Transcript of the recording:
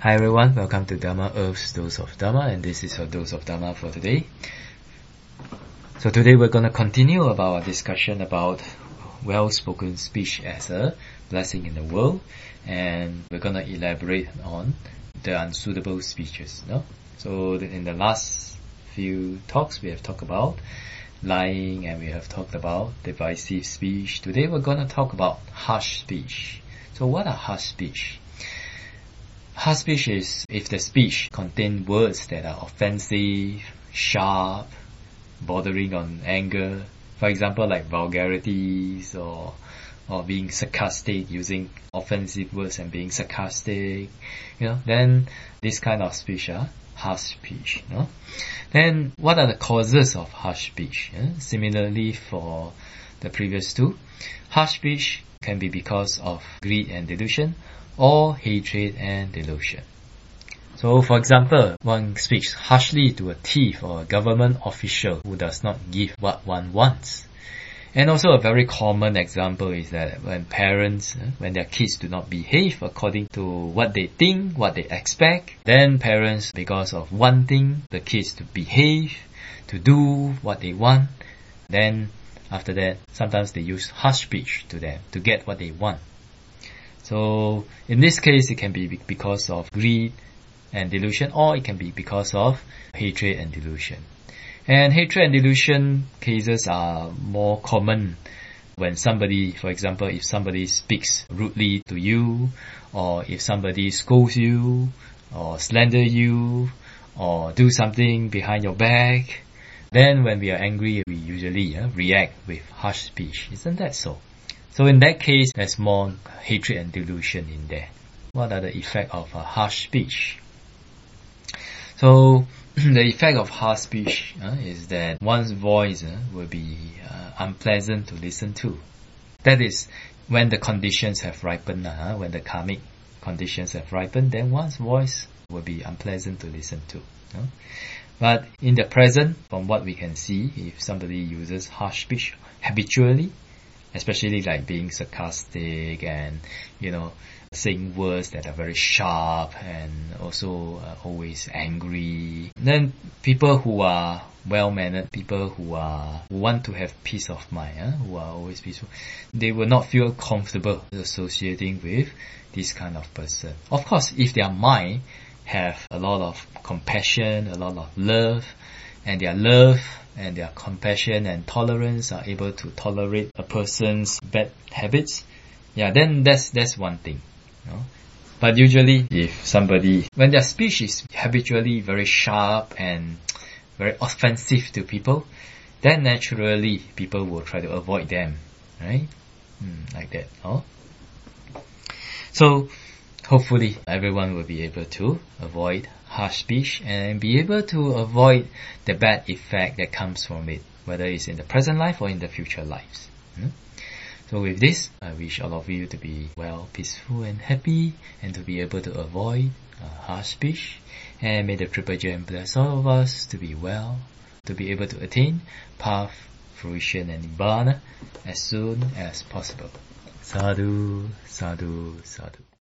Hi everyone, welcome to Dharma Earth's Dose of Dharma and this is your dose of Dharma for today. So today we're going to continue about our discussion about well-spoken speech as a blessing in the world and we're going to elaborate on the unsuitable speeches. No? So in the last few talks we have talked about lying and we have talked about divisive speech. Today we're going to talk about harsh speech. So what are harsh speech? Harsh speech is if the speech contain words that are offensive, sharp, bordering on anger. For example, like vulgarities or or being sarcastic, using offensive words and being sarcastic, you know, then this kind of speech are harsh speech. Know? Then what are the causes of harsh speech? Yeah? Similarly for the previous two, harsh speech can be because of greed and delusion or hatred and delusion. So for example, one speaks harshly to a thief or a government official who does not give what one wants. And also a very common example is that when parents, uh, when their kids do not behave according to what they think, what they expect, then parents, because of wanting the kids to behave, to do what they want, then after that, sometimes they use harsh speech to them to get what they want. So in this case, it can be because of greed and delusion, or it can be because of hatred and delusion. And hatred and delusion cases are more common when somebody, for example, if somebody speaks rudely to you, or if somebody scolds you, or slander you, or do something behind your back, then when we are angry, we usually uh, react with harsh speech. Isn't that so? So in that case, there's more hatred and delusion in there. What are the effect of a harsh speech? So the effect of harsh speech uh, is that one's voice uh, will be uh, unpleasant to listen to. That is, when the conditions have ripened, uh, when the karmic conditions have ripened, then one's voice will be unpleasant to listen to. But in the present, from what we can see, if somebody uses harsh speech habitually, especially like being sarcastic and, you know, saying words that are very sharp and also uh, always angry. Then people who are well mannered, people who are who want to have peace of mind, uh, who are always peaceful, they will not feel comfortable associating with this kind of person. Of course, if their mind have a lot of compassion, a lot of love, and their love and their compassion and tolerance are able to tolerate a person's bad habits, yeah, then that's that's one thing. You know? But usually, if somebody, when their speech is habitually very sharp and very offensive to people, then naturally people will try to avoid them, right? Mm, like that. Oh? So, hopefully everyone will be able to avoid harsh speech and be able to avoid the bad effect that comes from it, whether it's in the present life or in the future lives. Hmm? So with this, I wish all of you to be well, peaceful and happy and to be able to avoid uh, harsh speech. And may the Triple Gem bless all of us to be well, to be able to attain path, fruition and nibbana as soon as possible. Sadhu, sadhu, sadhu.